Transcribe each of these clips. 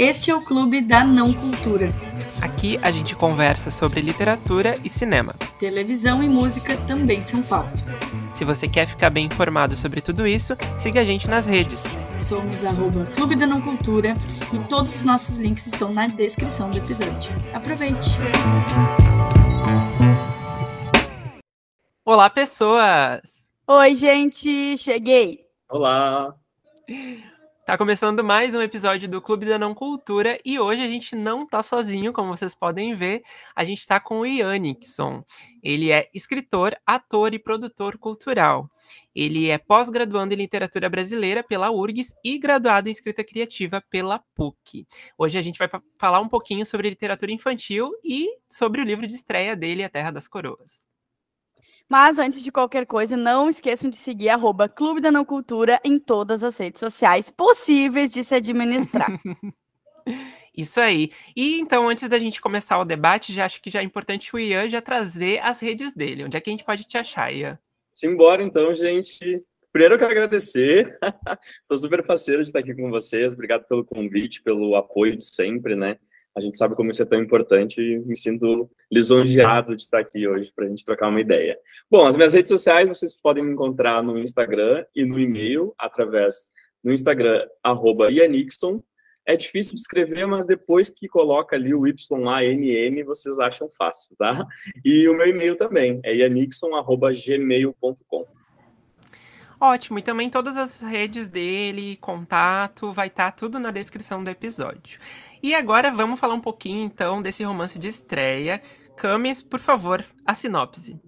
Este é o Clube da Não Cultura. Aqui a gente conversa sobre literatura e cinema. Televisão e música também são pauta. Se você quer ficar bem informado sobre tudo isso, siga a gente nas redes. Somos arroba Clube da Não Cultura e todos os nossos links estão na descrição do episódio. Aproveite! Olá, pessoas! Oi, gente! Cheguei! Olá! Tá começando mais um episódio do Clube da Não Cultura e hoje a gente não tá sozinho, como vocês podem ver. A gente tá com o Ian Nixon. Ele é escritor, ator e produtor cultural. Ele é pós-graduando em literatura brasileira pela URGS e graduado em escrita criativa pela PUC. Hoje a gente vai falar um pouquinho sobre literatura infantil e sobre o livro de estreia dele, A Terra das Coroas. Mas antes de qualquer coisa, não esqueçam de seguir arroba Clube da Não Cultura em todas as redes sociais possíveis de se administrar. Isso aí. E então, antes da gente começar o debate, já acho que já é importante o Ian já trazer as redes dele. Onde é que a gente pode te achar, Ian? Simbora, então, gente. Primeiro eu quero agradecer. Estou super faceiro de estar aqui com vocês. Obrigado pelo convite, pelo apoio de sempre, né? A gente sabe como isso é tão importante e me sinto lisonjeado de estar aqui hoje para a gente trocar uma ideia. Bom, as minhas redes sociais vocês podem me encontrar no Instagram e no e-mail através no Instagram arroba Ianixton. É difícil de escrever, mas depois que coloca ali o YANN, vocês acham fácil, tá? E o meu e-mail também é ianixon@gmail.com. Ótimo, e também todas as redes dele, contato, vai estar tá tudo na descrição do episódio. E agora vamos falar um pouquinho então desse romance de estreia. Camis, por favor, a sinopse.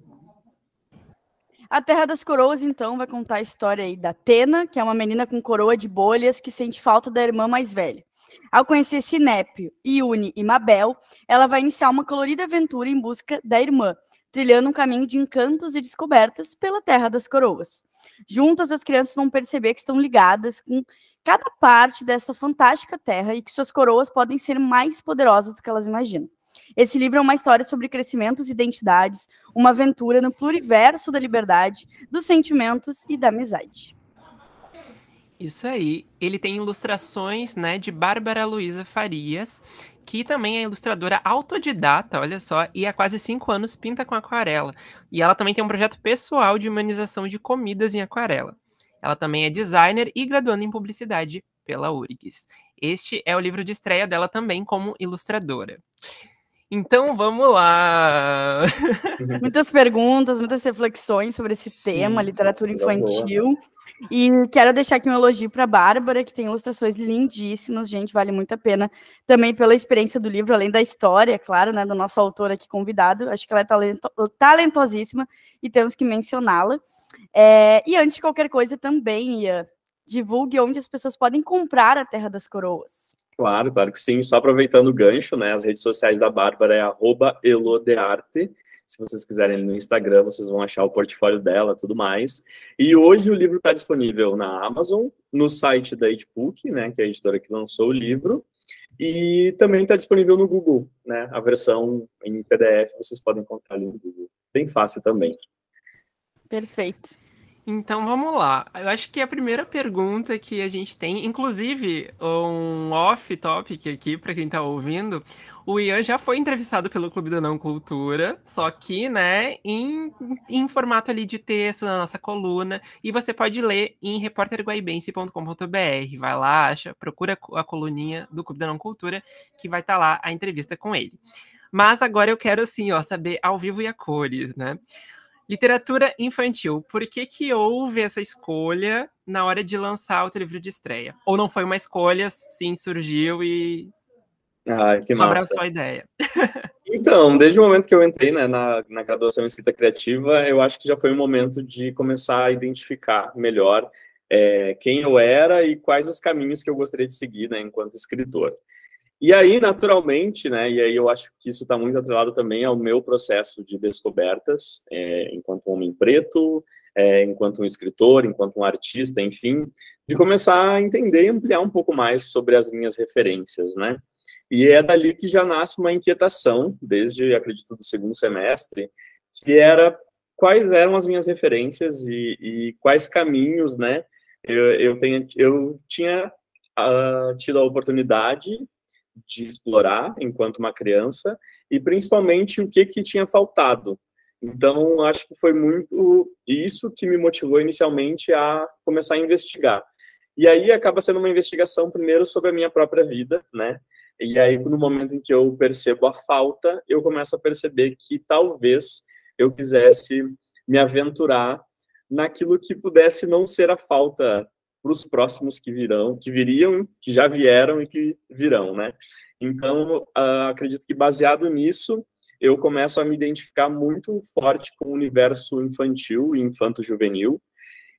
A Terra das Coroas, então, vai contar a história aí da Tena, que é uma menina com coroa de bolhas que sente falta da irmã mais velha. Ao conhecer Sinépio, Iune e Mabel, ela vai iniciar uma colorida aventura em busca da irmã, trilhando um caminho de encantos e descobertas pela Terra das Coroas. Juntas, as crianças vão perceber que estão ligadas com cada parte dessa fantástica terra e que suas coroas podem ser mais poderosas do que elas imaginam. Esse livro é uma história sobre crescimentos e identidades, uma aventura no pluriverso da liberdade, dos sentimentos e da amizade. Isso aí. Ele tem ilustrações, né, de Bárbara Luiza Farias, que também é ilustradora autodidata, olha só, e há quase cinco anos pinta com aquarela. E ela também tem um projeto pessoal de humanização de comidas em aquarela. Ela também é designer e graduando em publicidade pela URGS. Este é o livro de estreia dela também como ilustradora. Então vamos lá. Muitas perguntas, muitas reflexões sobre esse Sim, tema, literatura infantil. E quero deixar aqui um elogio para a Bárbara, que tem ilustrações lindíssimas, gente, vale muito a pena. Também pela experiência do livro, além da história, claro, né, do nosso autor aqui convidado. Acho que ela é talento talentosíssima e temos que mencioná-la. É, e antes de qualquer coisa, também, Ian, divulgue onde as pessoas podem comprar a Terra das Coroas. Claro, claro que sim. Só aproveitando o gancho, né? As redes sociais da Bárbara é elodearte. Se vocês quiserem no Instagram, vocês vão achar o portfólio dela, tudo mais. E hoje o livro está disponível na Amazon, no site da Edbook, né? Que é a editora que lançou o livro. E também está disponível no Google, né? A versão em PDF vocês podem encontrar ali no Google. Bem fácil também. Perfeito. Então vamos lá. Eu acho que a primeira pergunta que a gente tem, inclusive um off-topic aqui para quem está ouvindo, o Ian já foi entrevistado pelo Clube da Não Cultura, só que, né, em, em formato ali de texto na nossa coluna, e você pode ler em repórterguaibense.com.br. Vai lá, acha, procura a coluninha do Clube da Não Cultura, que vai estar tá lá a entrevista com ele. Mas agora eu quero, assim, ó, saber ao vivo e a cores, né? Literatura infantil. Por que que houve essa escolha na hora de lançar o teu livro de estreia? Ou não foi uma escolha, sim, surgiu e Ai, que massa. sua ideia. Então, desde o momento que eu entrei né, na, na graduação em escrita criativa, eu acho que já foi o momento de começar a identificar melhor é, quem eu era e quais os caminhos que eu gostaria de seguir né, enquanto escritor. E aí, naturalmente, né, e aí eu acho que isso está muito atrelado também ao meu processo de descobertas, é, enquanto homem preto, é, enquanto um escritor, enquanto um artista, enfim, de começar a entender e ampliar um pouco mais sobre as minhas referências, né? E é dali que já nasce uma inquietação, desde, acredito, do segundo semestre, que era quais eram as minhas referências e, e quais caminhos, né, eu, eu, tenho, eu tinha uh, tido a oportunidade de explorar enquanto uma criança e principalmente o que que tinha faltado. Então, acho que foi muito isso que me motivou inicialmente a começar a investigar. E aí acaba sendo uma investigação primeiro sobre a minha própria vida, né? E aí no momento em que eu percebo a falta, eu começo a perceber que talvez eu quisesse me aventurar naquilo que pudesse não ser a falta para os próximos que virão, que viriam, que já vieram e que virão, né? Então, uh, acredito que baseado nisso, eu começo a me identificar muito forte com o universo infantil e infanto-juvenil.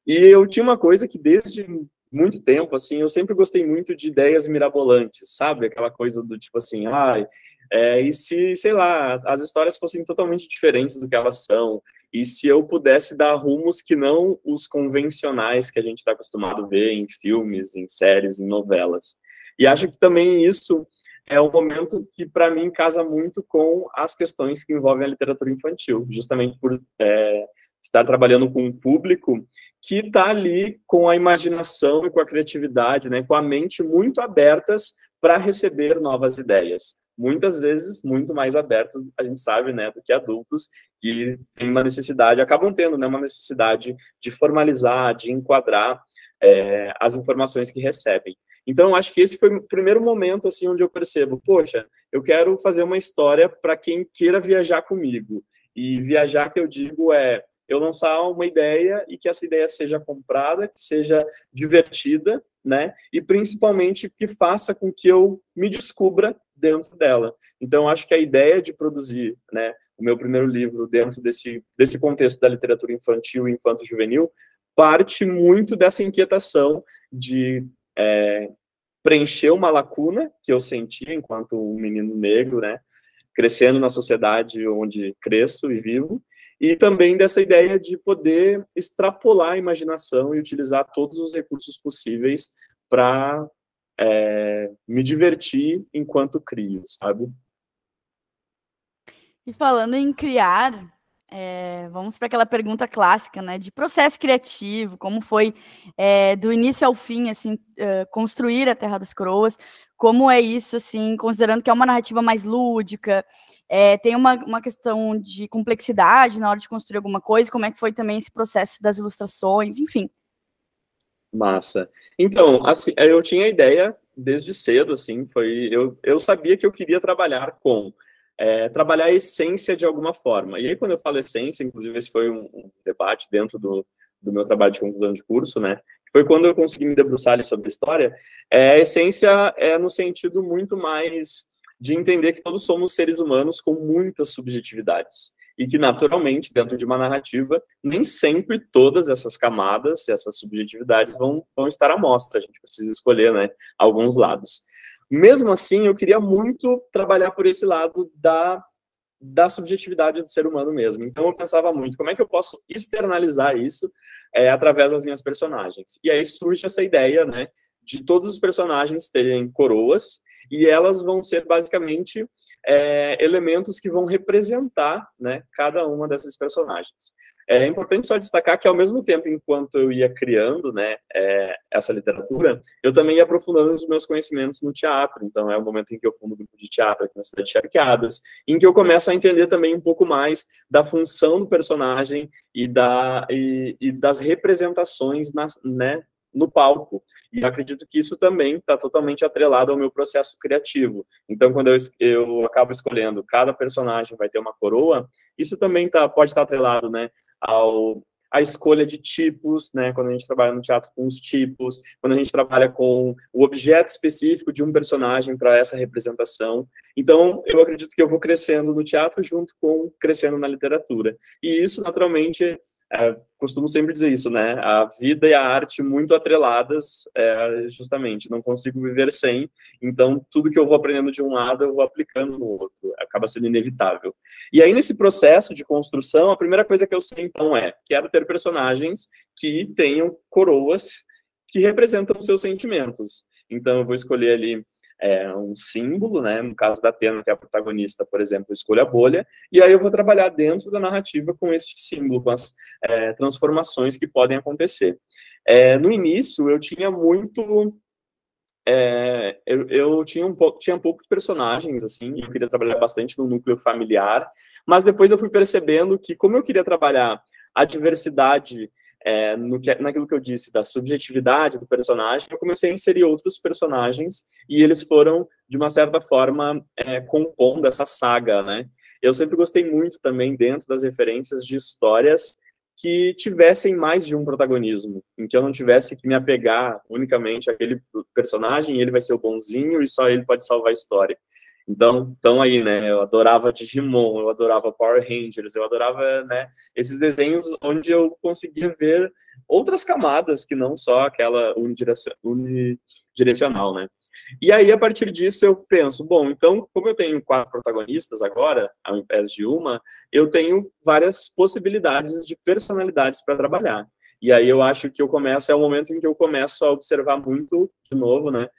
E eu tinha uma coisa que desde muito tempo, assim, eu sempre gostei muito de ideias mirabolantes, sabe? Aquela coisa do tipo assim, ai, é, e se, sei lá, as histórias fossem totalmente diferentes do que elas são, e se eu pudesse dar rumos que não os convencionais que a gente está acostumado a ver em filmes, em séries, em novelas. E acho que também isso é um momento que, para mim, casa muito com as questões que envolvem a literatura infantil, justamente por é, estar trabalhando com um público que está ali com a imaginação e com a criatividade, né, com a mente muito abertas para receber novas ideias muitas vezes muito mais abertos, a gente sabe, né, do que adultos que têm uma necessidade, acabam tendo, né, uma necessidade de formalizar, de enquadrar é, as informações que recebem. Então, acho que esse foi o primeiro momento, assim, onde eu percebo, poxa, eu quero fazer uma história para quem queira viajar comigo. E viajar, que eu digo, é eu lançar uma ideia e que essa ideia seja comprada, que seja divertida, né? E principalmente que faça com que eu me descubra dentro dela. Então, acho que a ideia de produzir, né, o meu primeiro livro dentro desse, desse contexto da literatura infantil e infanto-juvenil parte muito dessa inquietação de é, preencher uma lacuna que eu sentia enquanto um menino negro, né, crescendo na sociedade onde cresço e vivo, e também dessa ideia de poder extrapolar a imaginação e utilizar todos os recursos possíveis para é, me divertir enquanto crio, sabe? E falando em criar, é, vamos para aquela pergunta clássica, né? De processo criativo, como foi é, do início ao fim, assim, uh, construir a Terra das Coroas, como é isso, assim, considerando que é uma narrativa mais lúdica, é, tem uma, uma questão de complexidade na hora de construir alguma coisa, como é que foi também esse processo das ilustrações, enfim. Massa. Então, assim, eu tinha a ideia desde cedo, assim, foi, eu, eu sabia que eu queria trabalhar com, é, trabalhar a essência de alguma forma. E aí, quando eu falo essência, inclusive esse foi um, um debate dentro do, do meu trabalho de conclusão de curso, né, foi quando eu consegui me debruçar sobre história, é, a essência é no sentido muito mais de entender que todos somos seres humanos com muitas subjetividades e que, naturalmente, dentro de uma narrativa, nem sempre todas essas camadas, essas subjetividades vão, vão estar à mostra. A gente precisa escolher né, alguns lados. Mesmo assim, eu queria muito trabalhar por esse lado da, da subjetividade do ser humano mesmo. Então, eu pensava muito, como é que eu posso externalizar isso é, através das minhas personagens? E aí surge essa ideia, né, de todos os personagens terem coroas e elas vão ser basicamente é, elementos que vão representar né, cada uma dessas personagens. É importante só destacar que, ao mesmo tempo, enquanto eu ia criando né, é, essa literatura, eu também ia aprofundando os meus conhecimentos no teatro. Então, é o momento em que eu fundo um grupo de teatro aqui na cidade de Charqueadas, em que eu começo a entender também um pouco mais da função do personagem e, da, e, e das representações né, no palco. E acredito que isso também está totalmente atrelado ao meu processo criativo. Então, quando eu, eu acabo escolhendo cada personagem vai ter uma coroa, isso também tá, pode estar tá atrelado né, ao a escolha de tipos, né, quando a gente trabalha no teatro com os tipos, quando a gente trabalha com o objeto específico de um personagem para essa representação. Então, eu acredito que eu vou crescendo no teatro junto com crescendo na literatura. E isso, naturalmente, é, costumo sempre dizer isso, né? A vida e a arte muito atreladas, é, justamente, não consigo viver sem, então tudo que eu vou aprendendo de um lado eu vou aplicando no outro, acaba sendo inevitável. E aí, nesse processo de construção, a primeira coisa que eu sei, então, é: quero ter personagens que tenham coroas que representam seus sentimentos. Então, eu vou escolher ali é, um símbolo, né? No caso da Atena, que é a protagonista, por exemplo, escolha a bolha, e aí eu vou trabalhar dentro da narrativa com este símbolo, com as é, transformações que podem acontecer. É, no início, eu tinha muito é, eu, eu, tinha um pouco, tinha poucos personagens, assim, eu queria trabalhar bastante no núcleo familiar, mas depois eu fui percebendo que, como eu queria trabalhar a diversidade é, no que, naquilo que eu disse, da subjetividade do personagem, eu comecei a inserir outros personagens e eles foram, de uma certa forma, é, compondo essa saga, né? Eu sempre gostei muito também, dentro das referências, de histórias que tivessem mais de um protagonismo, em que eu não tivesse que me apegar unicamente àquele personagem, ele vai ser o bonzinho e só ele pode salvar a história. Então, então aí, né, eu adorava Digimon, eu adorava Power Rangers, eu adorava, né, esses desenhos onde eu conseguia ver outras camadas que não só aquela unidirecional, né. E aí, a partir disso, eu penso, bom, então, como eu tenho quatro protagonistas agora, ao invés de uma, eu tenho várias possibilidades de personalidades para trabalhar. E aí eu acho que eu começo, é o momento em que eu começo a observar muito, de novo, né,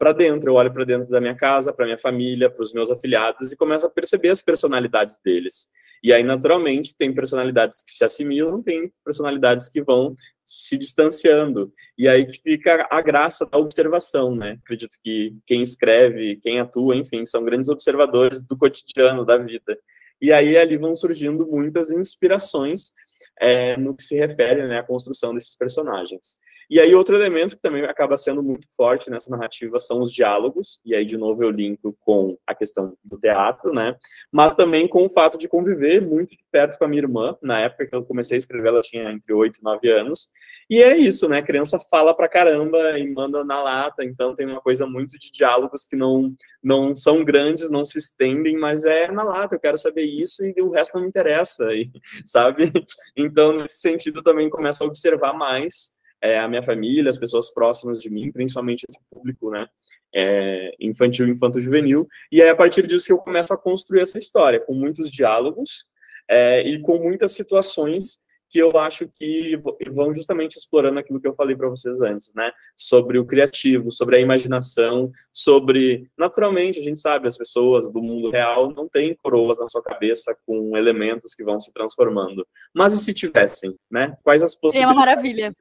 para dentro, eu olho para dentro da minha casa, para minha família, para os meus afiliados e começo a perceber as personalidades deles. E aí, naturalmente, tem personalidades que se assimilam, tem personalidades que vão se distanciando. E aí que fica a graça da observação, né? Acredito que quem escreve, quem atua, enfim, são grandes observadores do cotidiano, da vida. E aí ali vão surgindo muitas inspirações é, no que se refere né, à construção desses personagens. E aí, outro elemento que também acaba sendo muito forte nessa narrativa são os diálogos, e aí, de novo, eu linko com a questão do teatro, né? Mas também com o fato de conviver muito de perto com a minha irmã. Na época que eu comecei a escrever, ela tinha entre 8 e 9 anos. E é isso, né? A criança fala pra caramba e manda na lata, então tem uma coisa muito de diálogos que não, não são grandes, não se estendem, mas é na lata, eu quero saber isso e o resto não me interessa, e, sabe? Então, nesse sentido, também começo a observar mais é, a minha família, as pessoas próximas de mim, principalmente esse público, né, é, infantil, infanto-juvenil, e é a partir disso que eu começo a construir essa história, com muitos diálogos é, e com muitas situações que eu acho que vão justamente explorando aquilo que eu falei para vocês antes, né? Sobre o criativo, sobre a imaginação, sobre. Naturalmente, a gente sabe, as pessoas do mundo real não têm coroas na sua cabeça com elementos que vão se transformando. Mas e se tivessem, né? Quais as possibilidades? É uma maravilha.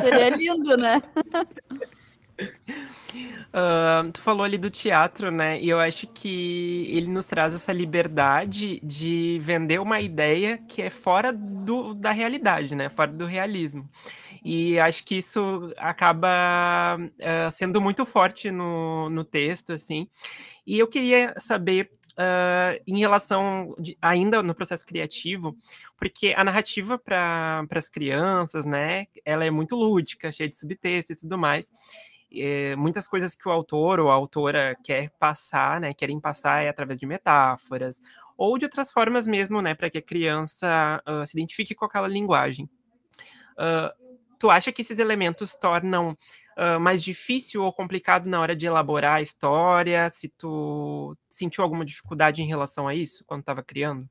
Seria lindo, né? Uh, tu falou ali do teatro, né? E eu acho que ele nos traz essa liberdade de vender uma ideia que é fora do, da realidade, né? Fora do realismo. E acho que isso acaba uh, sendo muito forte no, no texto, assim. E eu queria saber uh, em relação, de, ainda no processo criativo, porque a narrativa para as crianças, né, ela é muito lúdica, cheia de subtexto e tudo mais. É, muitas coisas que o autor ou a autora quer passar, né, querem passar é através de metáforas ou de outras formas mesmo, né, para que a criança uh, se identifique com aquela linguagem. Uh, tu acha que esses elementos tornam mais difícil ou complicado na hora de elaborar a história? Se tu sentiu alguma dificuldade em relação a isso quando estava criando?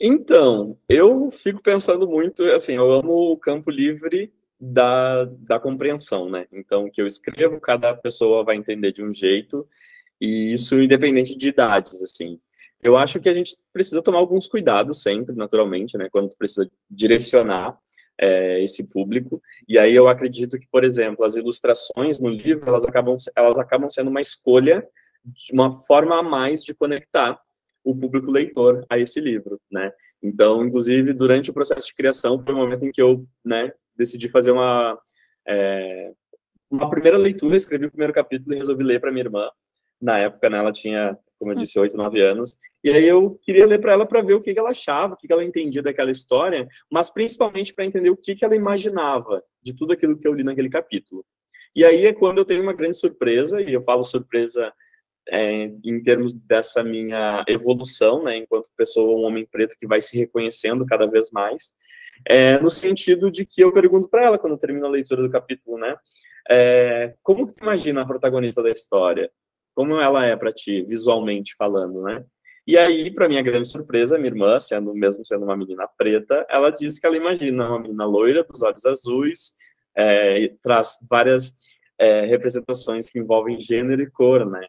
Então, eu fico pensando muito, assim, eu amo o campo livre da, da compreensão, né? Então, que eu escrevo, cada pessoa vai entender de um jeito, e isso independente de idades, assim. Eu acho que a gente precisa tomar alguns cuidados sempre, naturalmente, né? Quando precisa direcionar é, esse público. E aí eu acredito que, por exemplo, as ilustrações no livro elas acabam elas acabam sendo uma escolha, uma forma a mais de conectar o público leitor a esse livro, né? Então, inclusive durante o processo de criação foi o momento em que eu, né, decidi fazer uma é, uma primeira leitura, escrevi o primeiro capítulo e resolvi ler para minha irmã. Na época, né, ela tinha, como eu disse, oito, nove anos. E aí eu queria ler para ela para ver o que, que ela achava, o que, que ela entendia daquela história, mas principalmente para entender o que, que ela imaginava de tudo aquilo que eu li naquele capítulo. E aí é quando eu tenho uma grande surpresa, e eu falo surpresa é, em termos dessa minha evolução, né, enquanto pessoa, um homem preto que vai se reconhecendo cada vez mais, é, no sentido de que eu pergunto para ela, quando termino a leitura do capítulo, né, é, como que tu imagina a protagonista da história? Como ela é para ti, visualmente falando, né? E aí, para minha grande surpresa, minha irmã, sendo mesmo sendo uma menina preta, ela diz que ela imagina uma menina loira, dos olhos azuis, é, traz várias é, representações que envolvem gênero e cor, né?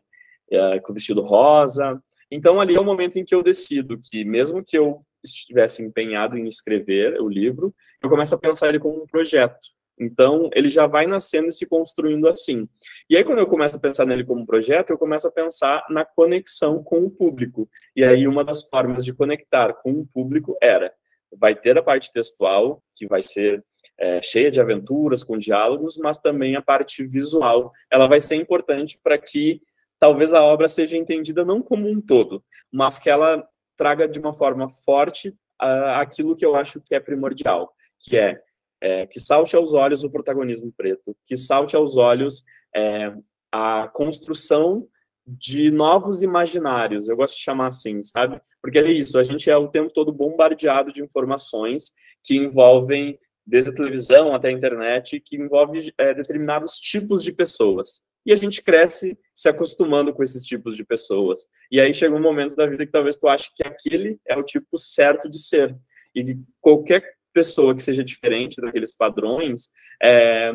É, com vestido rosa. Então, ali é o momento em que eu decido que, mesmo que eu estivesse empenhado em escrever o livro, eu começo a pensar ele como um projeto. Então, ele já vai nascendo e se construindo assim. E aí, quando eu começo a pensar nele como projeto, eu começo a pensar na conexão com o público. E aí, uma das formas de conectar com o público era, vai ter a parte textual, que vai ser é, cheia de aventuras, com diálogos, mas também a parte visual. Ela vai ser importante para que talvez a obra seja entendida não como um todo, mas que ela traga de uma forma forte uh, aquilo que eu acho que é primordial, que é, é, que salte aos olhos o protagonismo preto, que salte aos olhos é, a construção de novos imaginários, eu gosto de chamar assim, sabe? Porque é isso, a gente é o tempo todo bombardeado de informações que envolvem, desde a televisão até a internet, que envolve é, determinados tipos de pessoas e a gente cresce se acostumando com esses tipos de pessoas. E aí chega um momento da vida que talvez tu ache que aquele é o tipo certo de ser. E que qualquer pessoa que seja diferente daqueles padrões é,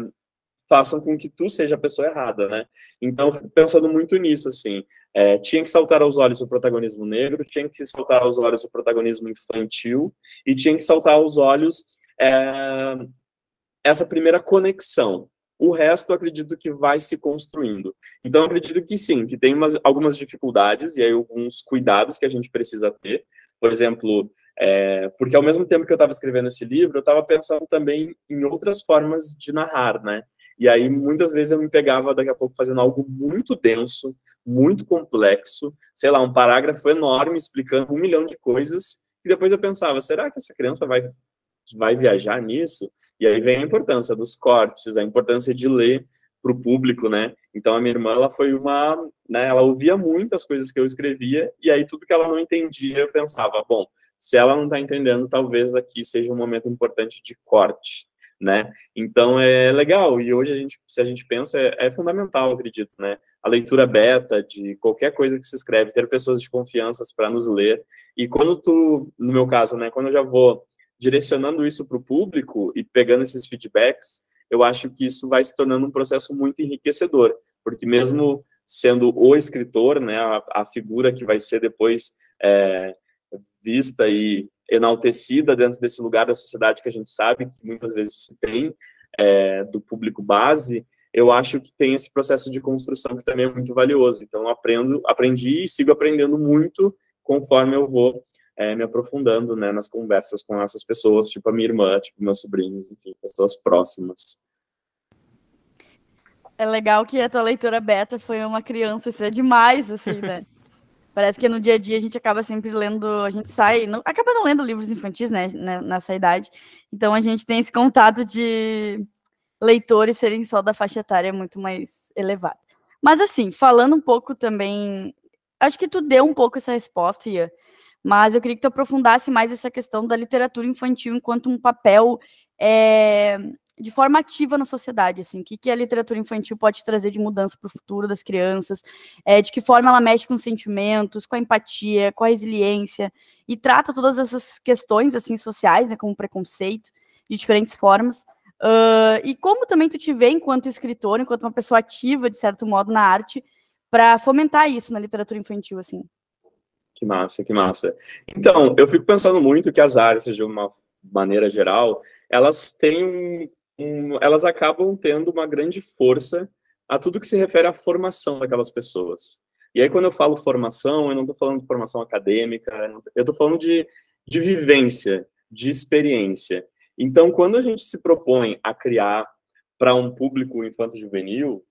façam com que tu seja a pessoa errada, né? Então, pensando muito nisso, assim. É, tinha que saltar aos olhos o protagonismo negro, tinha que saltar aos olhos o protagonismo infantil, e tinha que saltar aos olhos é, essa primeira conexão o resto, acredito que vai se construindo. Então, acredito que sim, que tem umas, algumas dificuldades e aí alguns cuidados que a gente precisa ter. Por exemplo, é, porque ao mesmo tempo que eu estava escrevendo esse livro, eu estava pensando também em outras formas de narrar, né? E aí, muitas vezes, eu me pegava daqui a pouco fazendo algo muito denso, muito complexo, sei lá, um parágrafo enorme explicando um milhão de coisas, e depois eu pensava, será que essa criança vai, vai viajar nisso? E aí vem a importância dos cortes, a importância de ler para o público, né? Então a minha irmã, ela foi uma, né? Ela ouvia muito as coisas que eu escrevia e aí tudo que ela não entendia, eu pensava, bom, se ela não está entendendo, talvez aqui seja um momento importante de corte, né? Então é legal e hoje a gente, se a gente pensa, é, é fundamental, acredito, né? A leitura beta de qualquer coisa que se escreve, ter pessoas de confiança para nos ler e quando tu, no meu caso, né? Quando eu já vou direcionando isso para o público e pegando esses feedbacks, eu acho que isso vai se tornando um processo muito enriquecedor, porque mesmo sendo o escritor, né, a, a figura que vai ser depois é, vista e enaltecida dentro desse lugar da sociedade que a gente sabe que muitas vezes se tem é, do público base, eu acho que tem esse processo de construção que também é muito valioso. Então, aprendo, aprendi e sigo aprendendo muito conforme eu vou é, me aprofundando né, nas conversas com essas pessoas, tipo a minha irmã, tipo meus sobrinhos, enfim, pessoas próximas. É legal que a tua leitura beta foi uma criança, isso é demais, assim, né? Parece que no dia a dia a gente acaba sempre lendo, a gente sai, não, acaba não lendo livros infantis, né, né, nessa idade. Então a gente tem esse contato de leitores serem só da faixa etária muito mais elevada. Mas assim, falando um pouco também, acho que tu deu um pouco essa resposta, Ian, mas eu queria que tu aprofundasse mais essa questão da literatura infantil enquanto um papel é, de forma ativa na sociedade, assim, o que, que a literatura infantil pode trazer de mudança para o futuro das crianças, é, de que forma ela mexe com os sentimentos, com a empatia, com a resiliência, e trata todas essas questões, assim, sociais, né, como preconceito, de diferentes formas, uh, e como também tu te vê enquanto escritor, enquanto uma pessoa ativa, de certo modo, na arte, para fomentar isso na literatura infantil, assim. Que massa, que massa. Então, eu fico pensando muito que as artes, de uma maneira geral, elas têm elas acabam tendo uma grande força a tudo que se refere à formação daquelas pessoas. E aí, quando eu falo formação, eu não estou falando de formação acadêmica, eu estou falando de, de vivência, de experiência. Então, quando a gente se propõe a criar para um público infanto-juvenil,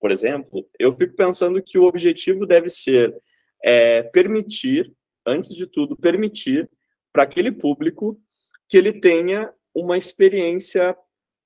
por exemplo, eu fico pensando que o objetivo deve ser é permitir, antes de tudo, permitir para aquele público que ele tenha uma experiência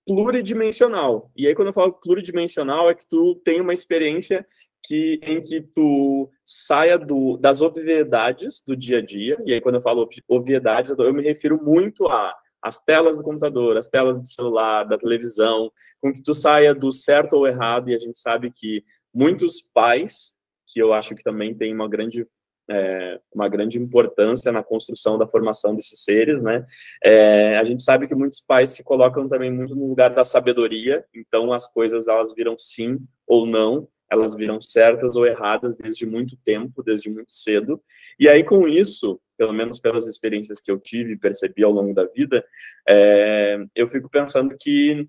pluridimensional. E aí, quando eu falo pluridimensional, é que tu tem uma experiência que, em que tu saia do, das obviedades do dia a dia. E aí, quando eu falo obviedades, eu me refiro muito a as telas do computador, as telas do celular, da televisão, com que tu saia do certo ou errado. E a gente sabe que muitos pais que eu acho que também tem uma grande é, uma grande importância na construção da formação desses seres, né? É, a gente sabe que muitos pais se colocam também muito no lugar da sabedoria, então as coisas elas viram sim ou não, elas viram certas ou erradas desde muito tempo, desde muito cedo. E aí com isso, pelo menos pelas experiências que eu tive e percebi ao longo da vida, é, eu fico pensando que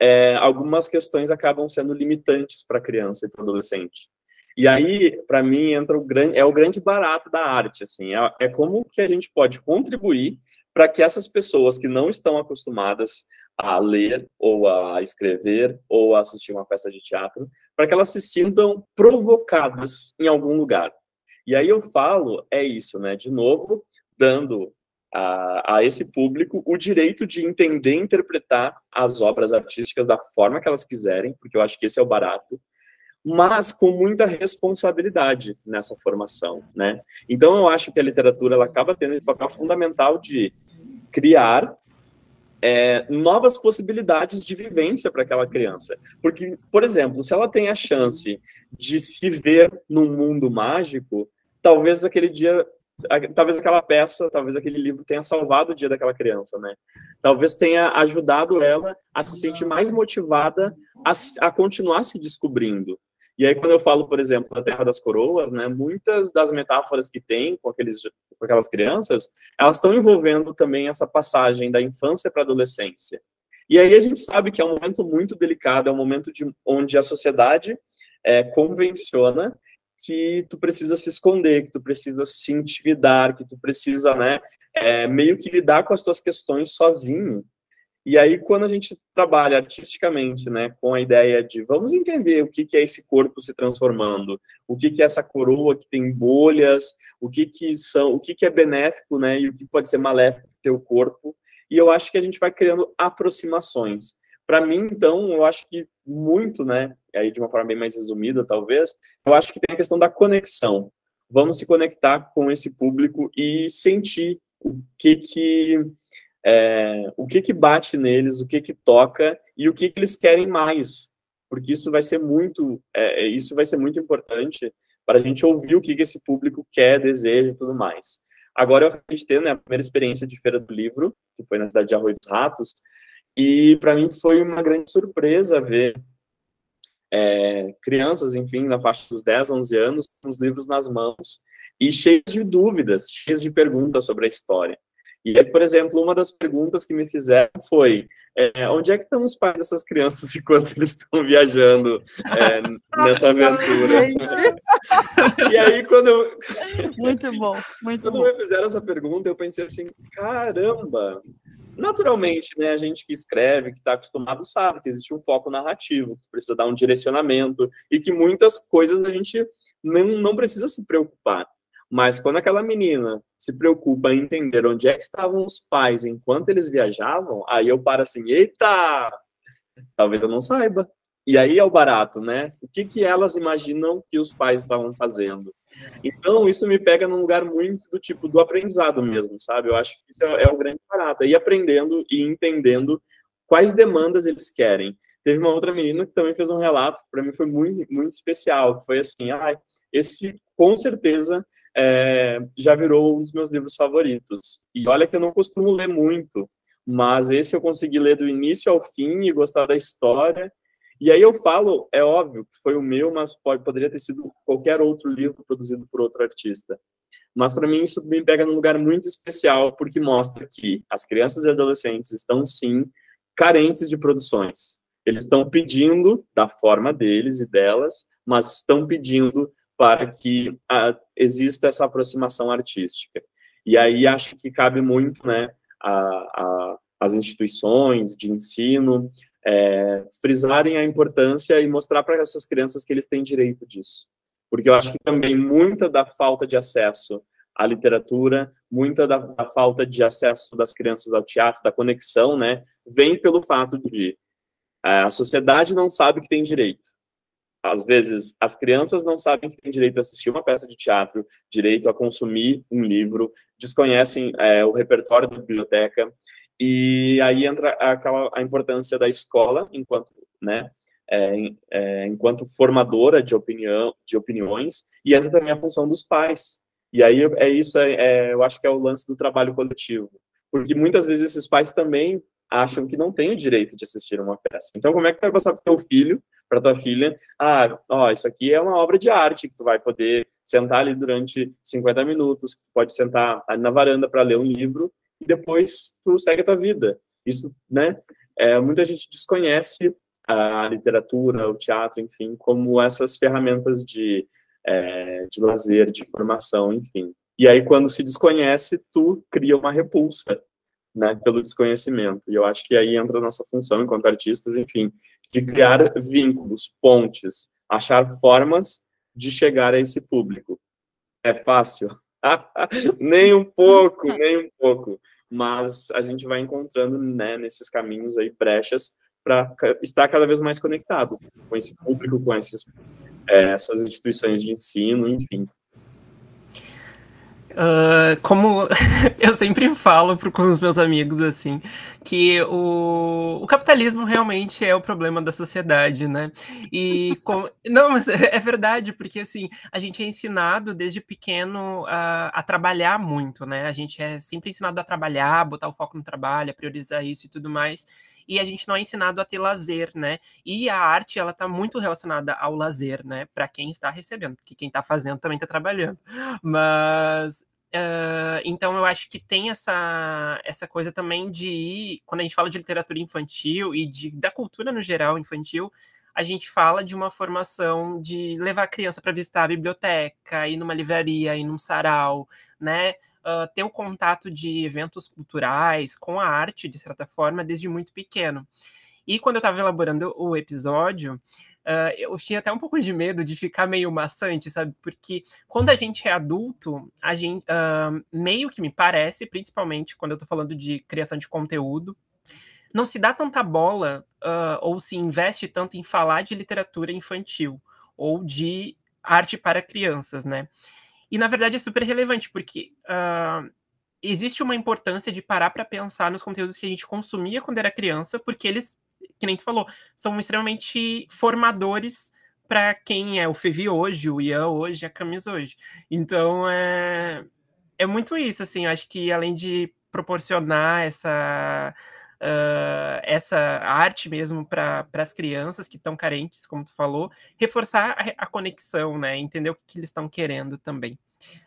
é, algumas questões acabam sendo limitantes para a criança e para o adolescente. E aí, para mim, entra o grande, é o grande barato da arte, assim, é, é como que a gente pode contribuir para que essas pessoas que não estão acostumadas a ler ou a escrever ou a assistir uma peça de teatro, para que elas se sintam provocadas em algum lugar. E aí eu falo, é isso, né? De novo, dando a, a esse público o direito de entender e interpretar as obras artísticas da forma que elas quiserem, porque eu acho que esse é o barato, mas com muita responsabilidade nessa formação, né? Então eu acho que a literatura ela acaba tendo um papel fundamental de criar é, novas possibilidades de vivência para aquela criança, porque, por exemplo, se ela tem a chance de se ver num mundo mágico, talvez aquele dia talvez aquela peça, talvez aquele livro tenha salvado o dia daquela criança, né? Talvez tenha ajudado ela a se sentir mais motivada a, a continuar se descobrindo, e aí, quando eu falo, por exemplo, da Terra das Coroas, né, muitas das metáforas que tem com, aqueles, com aquelas crianças, elas estão envolvendo também essa passagem da infância para a adolescência. E aí a gente sabe que é um momento muito delicado, é um momento de, onde a sociedade é, convenciona que tu precisa se esconder, que tu precisa se intimidar, que tu precisa, né, é, meio que lidar com as tuas questões sozinho. E aí, quando a gente trabalha artisticamente, né, com a ideia de vamos entender o que, que é esse corpo se transformando, o que, que é essa coroa que tem bolhas, o que, que são, o que, que é benéfico, né, e o que pode ser maléfico para o teu corpo. E eu acho que a gente vai criando aproximações. Para mim, então, eu acho que muito, né, aí de uma forma bem mais resumida, talvez, eu acho que tem a questão da conexão. Vamos se conectar com esse público e sentir o que que é, o que que bate neles, o que que toca e o que que eles querem mais, porque isso vai ser muito, é, é isso vai ser muito importante para a gente ouvir o que que esse público quer, deseja e tudo mais. Agora eu acabei de ter né, a primeira experiência de feira do livro, que foi na cidade de Arroio dos Ratos, e para mim foi uma grande surpresa ver é, crianças, enfim, na faixa dos 10, 11 anos, com os livros nas mãos e cheias de dúvidas, cheias de perguntas sobre a história. E aí, por exemplo, uma das perguntas que me fizeram foi: é, onde é que estão os pais dessas crianças enquanto eles estão viajando é, nessa aventura? e aí, quando eu. Muito bom, muito quando bom. Quando me fizeram essa pergunta, eu pensei assim: caramba! Naturalmente, né, a gente que escreve, que está acostumado, sabe que existe um foco narrativo, que precisa dar um direcionamento e que muitas coisas a gente não, não precisa se preocupar. Mas quando aquela menina se preocupa em entender onde é que estavam os pais enquanto eles viajavam, aí eu paro assim, eita, talvez eu não saiba. E aí é o barato, né? O que, que elas imaginam que os pais estavam fazendo? Então, isso me pega num lugar muito do tipo do aprendizado mesmo, sabe? Eu acho que isso é, é o grande barato. Ir aprendendo e entendendo quais demandas eles querem. Teve uma outra menina que também fez um relato, para mim foi muito, muito especial, foi assim, ah, esse com certeza é, já virou um dos meus livros favoritos. E olha que eu não costumo ler muito, mas esse eu consegui ler do início ao fim e gostar da história. E aí eu falo, é óbvio que foi o meu, mas pode, poderia ter sido qualquer outro livro produzido por outro artista. Mas para mim isso me pega num lugar muito especial, porque mostra que as crianças e adolescentes estão sim carentes de produções. Eles estão pedindo da forma deles e delas, mas estão pedindo para que a, exista essa aproximação artística. E aí acho que cabe muito, né, a, a, as instituições de ensino é, frisarem a importância e mostrar para essas crianças que eles têm direito disso. Porque eu acho que também muita da falta de acesso à literatura, muita da, da falta de acesso das crianças ao teatro, da conexão, né, vem pelo fato de é, a sociedade não sabe que tem direito às vezes, as crianças não sabem que têm direito a assistir uma peça de teatro, direito a consumir um livro, desconhecem é, o repertório da biblioteca, e aí entra aquela, a importância da escola enquanto, né, é, é, enquanto formadora de opinião, de opiniões, e entra também a função dos pais. E aí é isso, é, é, eu acho que é o lance do trabalho coletivo, porque muitas vezes esses pais também acham que não têm o direito de assistir uma peça. Então, como é que vai passar para o teu filho para tua filha, ah, ó, isso aqui é uma obra de arte que tu vai poder sentar ali durante 50 minutos, pode sentar ali na varanda para ler um livro e depois tu segue a tua vida. Isso, né? é, muita gente desconhece a literatura, o teatro, enfim, como essas ferramentas de, é, de lazer, de formação, enfim. E aí, quando se desconhece, tu cria uma repulsa, né, pelo desconhecimento. E eu acho que aí entra a nossa função enquanto artistas, enfim, de criar vínculos, pontes, achar formas de chegar a esse público. É fácil? nem um pouco, nem um pouco. Mas a gente vai encontrando, né, nesses caminhos aí brechas para estar cada vez mais conectado com esse público, com esses, é, essas instituições de ensino, enfim. Uh, como eu sempre falo pro, com os meus amigos, assim, que o, o capitalismo realmente é o problema da sociedade, né? E com, não, mas é, verdade, porque assim, a gente é ensinado desde pequeno a, a trabalhar muito, né? A gente é sempre ensinado a trabalhar, botar o foco no trabalho, a priorizar isso e tudo mais e a gente não é ensinado a ter lazer, né? E a arte, ela tá muito relacionada ao lazer, né? Para quem está recebendo, porque quem está fazendo também está trabalhando. Mas Uh, então eu acho que tem essa, essa coisa também de quando a gente fala de literatura infantil e de, da cultura no geral infantil, a gente fala de uma formação de levar a criança para visitar a biblioteca, ir numa livraria, ir num sarau, né? Uh, ter o contato de eventos culturais com a arte, de certa forma, desde muito pequeno. E quando eu estava elaborando o episódio, uh, eu tinha até um pouco de medo de ficar meio maçante, sabe? Porque quando a gente é adulto, a gente uh, meio que me parece, principalmente quando eu estou falando de criação de conteúdo, não se dá tanta bola uh, ou se investe tanto em falar de literatura infantil ou de arte para crianças, né? E na verdade é super relevante, porque uh, existe uma importância de parar para pensar nos conteúdos que a gente consumia quando era criança, porque eles, que nem tu falou, são extremamente formadores para quem é o Fevi hoje, o Ian hoje, a Camis hoje. Então é, é muito isso, assim, acho que além de proporcionar essa uh, essa arte mesmo para as crianças que estão carentes, como tu falou, reforçar a, a conexão, né? Entender o que, que eles estão querendo também.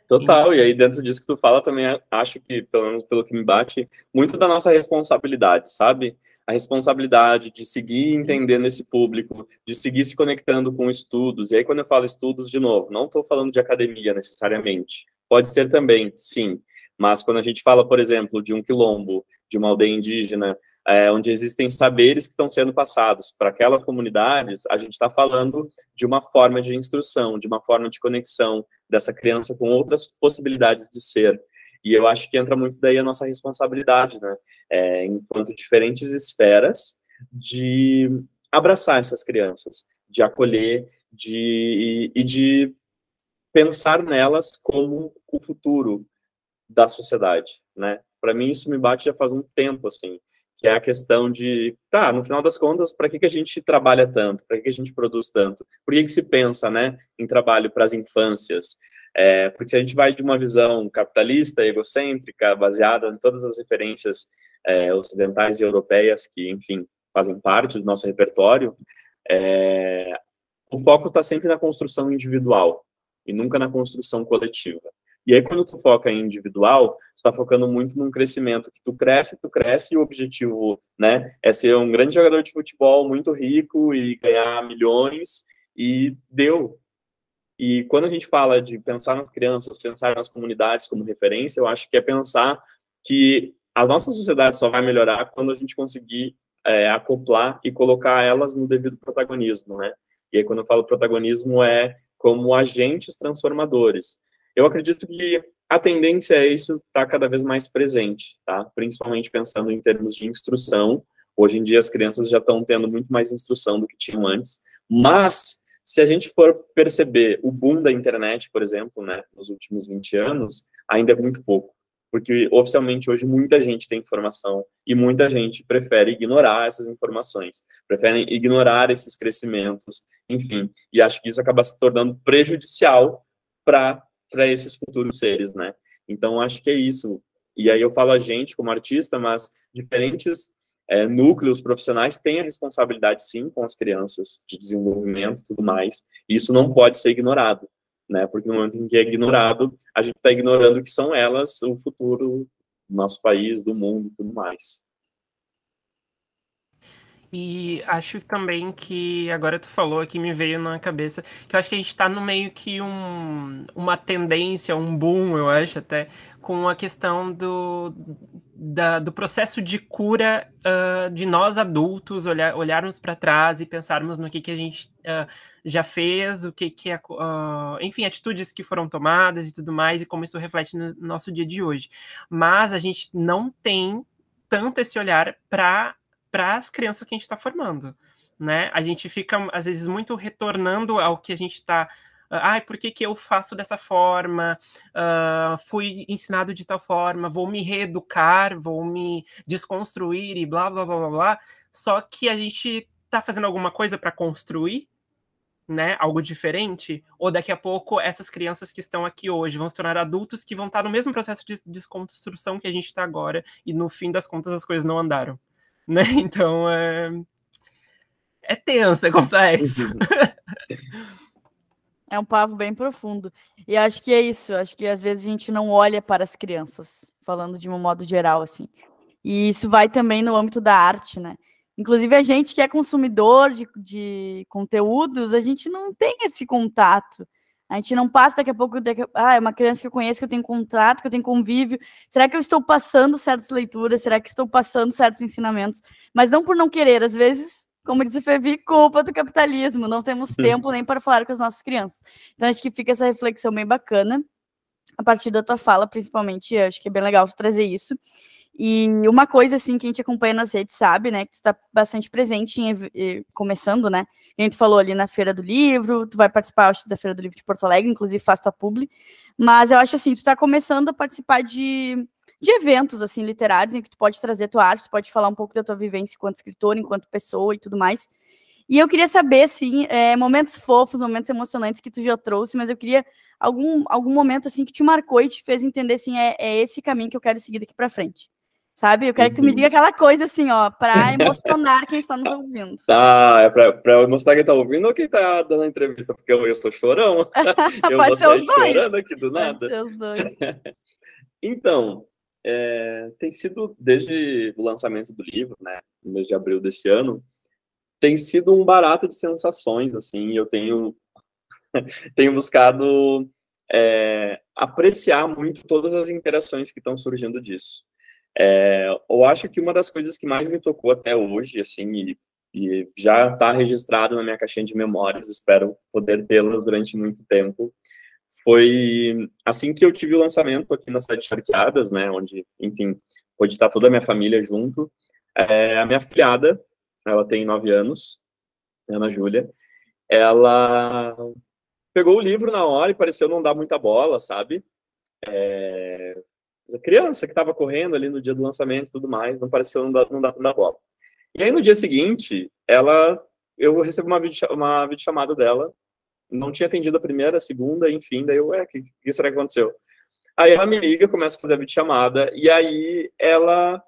Total, e aí dentro disso que tu fala também acho que, pelo menos pelo que me bate, muito da nossa responsabilidade, sabe? A responsabilidade de seguir entendendo esse público, de seguir se conectando com estudos. E aí quando eu falo estudos, de novo, não estou falando de academia necessariamente. Pode ser também, sim. Mas quando a gente fala, por exemplo, de um quilombo, de uma aldeia indígena, é, onde existem saberes que estão sendo passados para aquelas comunidades, a gente está falando de uma forma de instrução, de uma forma de conexão dessa criança com outras possibilidades de ser. E eu acho que entra muito daí a nossa responsabilidade, né, é, enquanto diferentes esferas, de abraçar essas crianças, de acolher, de e de pensar nelas como o futuro da sociedade, né? Para mim isso me bate já faz um tempo assim que é a questão de, tá, no final das contas, para que, que a gente trabalha tanto? Para que, que a gente produz tanto? Por que, que se pensa, né, em trabalho para as infâncias? É, porque se a gente vai de uma visão capitalista, egocêntrica, baseada em todas as referências é, ocidentais e europeias que, enfim, fazem parte do nosso repertório, é, o foco está sempre na construção individual e nunca na construção coletiva. E aí, quando tu foca em individual, tu está focando muito num crescimento, que tu cresce, tu cresce, e o objetivo, né, é ser um grande jogador de futebol, muito rico e ganhar milhões, e deu. E quando a gente fala de pensar nas crianças, pensar nas comunidades como referência, eu acho que é pensar que a nossa sociedade só vai melhorar quando a gente conseguir é, acoplar e colocar elas no devido protagonismo, né? E aí, quando eu falo protagonismo, é como agentes transformadores. Eu acredito que a tendência é isso estar tá cada vez mais presente, tá? Principalmente pensando em termos de instrução. Hoje em dia as crianças já estão tendo muito mais instrução do que tinham antes, mas se a gente for perceber o boom da internet, por exemplo, né, nos últimos 20 anos, ainda é muito pouco, porque oficialmente hoje muita gente tem informação e muita gente prefere ignorar essas informações, preferem ignorar esses crescimentos, enfim, e acho que isso acaba se tornando prejudicial para para esses futuros seres, né? Então, acho que é isso. E aí eu falo a gente como artista, mas diferentes é, núcleos profissionais têm a responsabilidade, sim, com as crianças, de desenvolvimento e tudo mais. E isso não pode ser ignorado, né? Porque no momento em que é ignorado, a gente está ignorando que são elas o futuro do nosso país, do mundo e tudo mais. E acho também que agora tu falou aqui, me veio na cabeça, que eu acho que a gente está no meio que um, uma tendência, um boom, eu acho até, com a questão do, da, do processo de cura uh, de nós adultos, olhar, olharmos para trás e pensarmos no que, que a gente uh, já fez, o que, que é, uh, enfim, atitudes que foram tomadas e tudo mais, e como isso reflete no nosso dia de hoje. Mas a gente não tem tanto esse olhar para as crianças que a gente está formando. Né? A gente fica, às vezes, muito retornando ao que a gente está ai, por que, que eu faço dessa forma? Uh, fui ensinado de tal forma, vou me reeducar, vou me desconstruir e blá blá blá blá blá. Só que a gente está fazendo alguma coisa para construir, né? Algo diferente, ou daqui a pouco essas crianças que estão aqui hoje vão se tornar adultos que vão estar no mesmo processo de desconstrução que a gente está agora, e no fim das contas as coisas não andaram. Né? Então é, é tenso, é complexo. É um papo bem profundo. E acho que é isso. Acho que às vezes a gente não olha para as crianças, falando de um modo geral, assim. E isso vai também no âmbito da arte, né? Inclusive, a gente que é consumidor de, de conteúdos, a gente não tem esse contato. A gente não passa daqui a pouco. Daqui a, ah, é uma criança que eu conheço, que eu tenho contato, que eu tenho convívio. Será que eu estou passando certas leituras? Será que estou passando certos ensinamentos? Mas não por não querer, às vezes como disse o Fevi, culpa do capitalismo. Não temos tempo nem para falar com as nossas crianças. Então, acho que fica essa reflexão bem bacana, a partir da tua fala, principalmente. Acho que é bem legal tu trazer isso. E uma coisa, assim, que a gente acompanha nas redes sabe, né, que tu está bastante presente, em, começando, né, a gente falou ali na Feira do Livro, tu vai participar, acho, da Feira do Livro de Porto Alegre, inclusive faz tua publi, mas eu acho, assim, tu está começando a participar de de eventos assim literários em que tu pode trazer tua arte, tu pode falar um pouco da tua vivência enquanto escritor, enquanto pessoa e tudo mais. E eu queria saber, assim, é, momentos fofos, momentos emocionantes que tu já trouxe, mas eu queria algum, algum momento, assim, que te marcou e te fez entender, assim, é, é esse caminho que eu quero seguir daqui para frente. Sabe? Eu quero que tu me diga aquela coisa, assim, ó, para emocionar quem está nos ouvindo. Tá, é para emocionar quem está ouvindo ou quem está dando a entrevista? Porque eu, eu sou chorão. eu Pode ser os dois. chorando aqui do nada. Pode ser os dois. então, é, tem sido, desde o lançamento do livro, né, no mês de abril desse ano, tem sido um barato de sensações, assim, eu tenho, tenho buscado é, apreciar muito todas as interações que estão surgindo disso. É, eu acho que uma das coisas que mais me tocou até hoje, assim, e, e já está registrado na minha caixinha de memórias, espero poder tê-las durante muito tempo, foi assim que eu tive o lançamento aqui na cidade de Charqueadas, né, onde, enfim, pôde estar toda a minha família junto. É, a minha filhada, ela tem nove anos, Ana Júlia, ela pegou o livro na hora e pareceu não dar muita bola, sabe? É, a criança que estava correndo ali no dia do lançamento e tudo mais, não pareceu não dar, não tanta bola. E aí no dia seguinte, ela, eu recebo uma, vídeo, uma videochamada dela não tinha atendido a primeira, a segunda, enfim, daí eu, ué, o que, que será que aconteceu? Aí ela me liga, começa a fazer a videochamada, e aí ela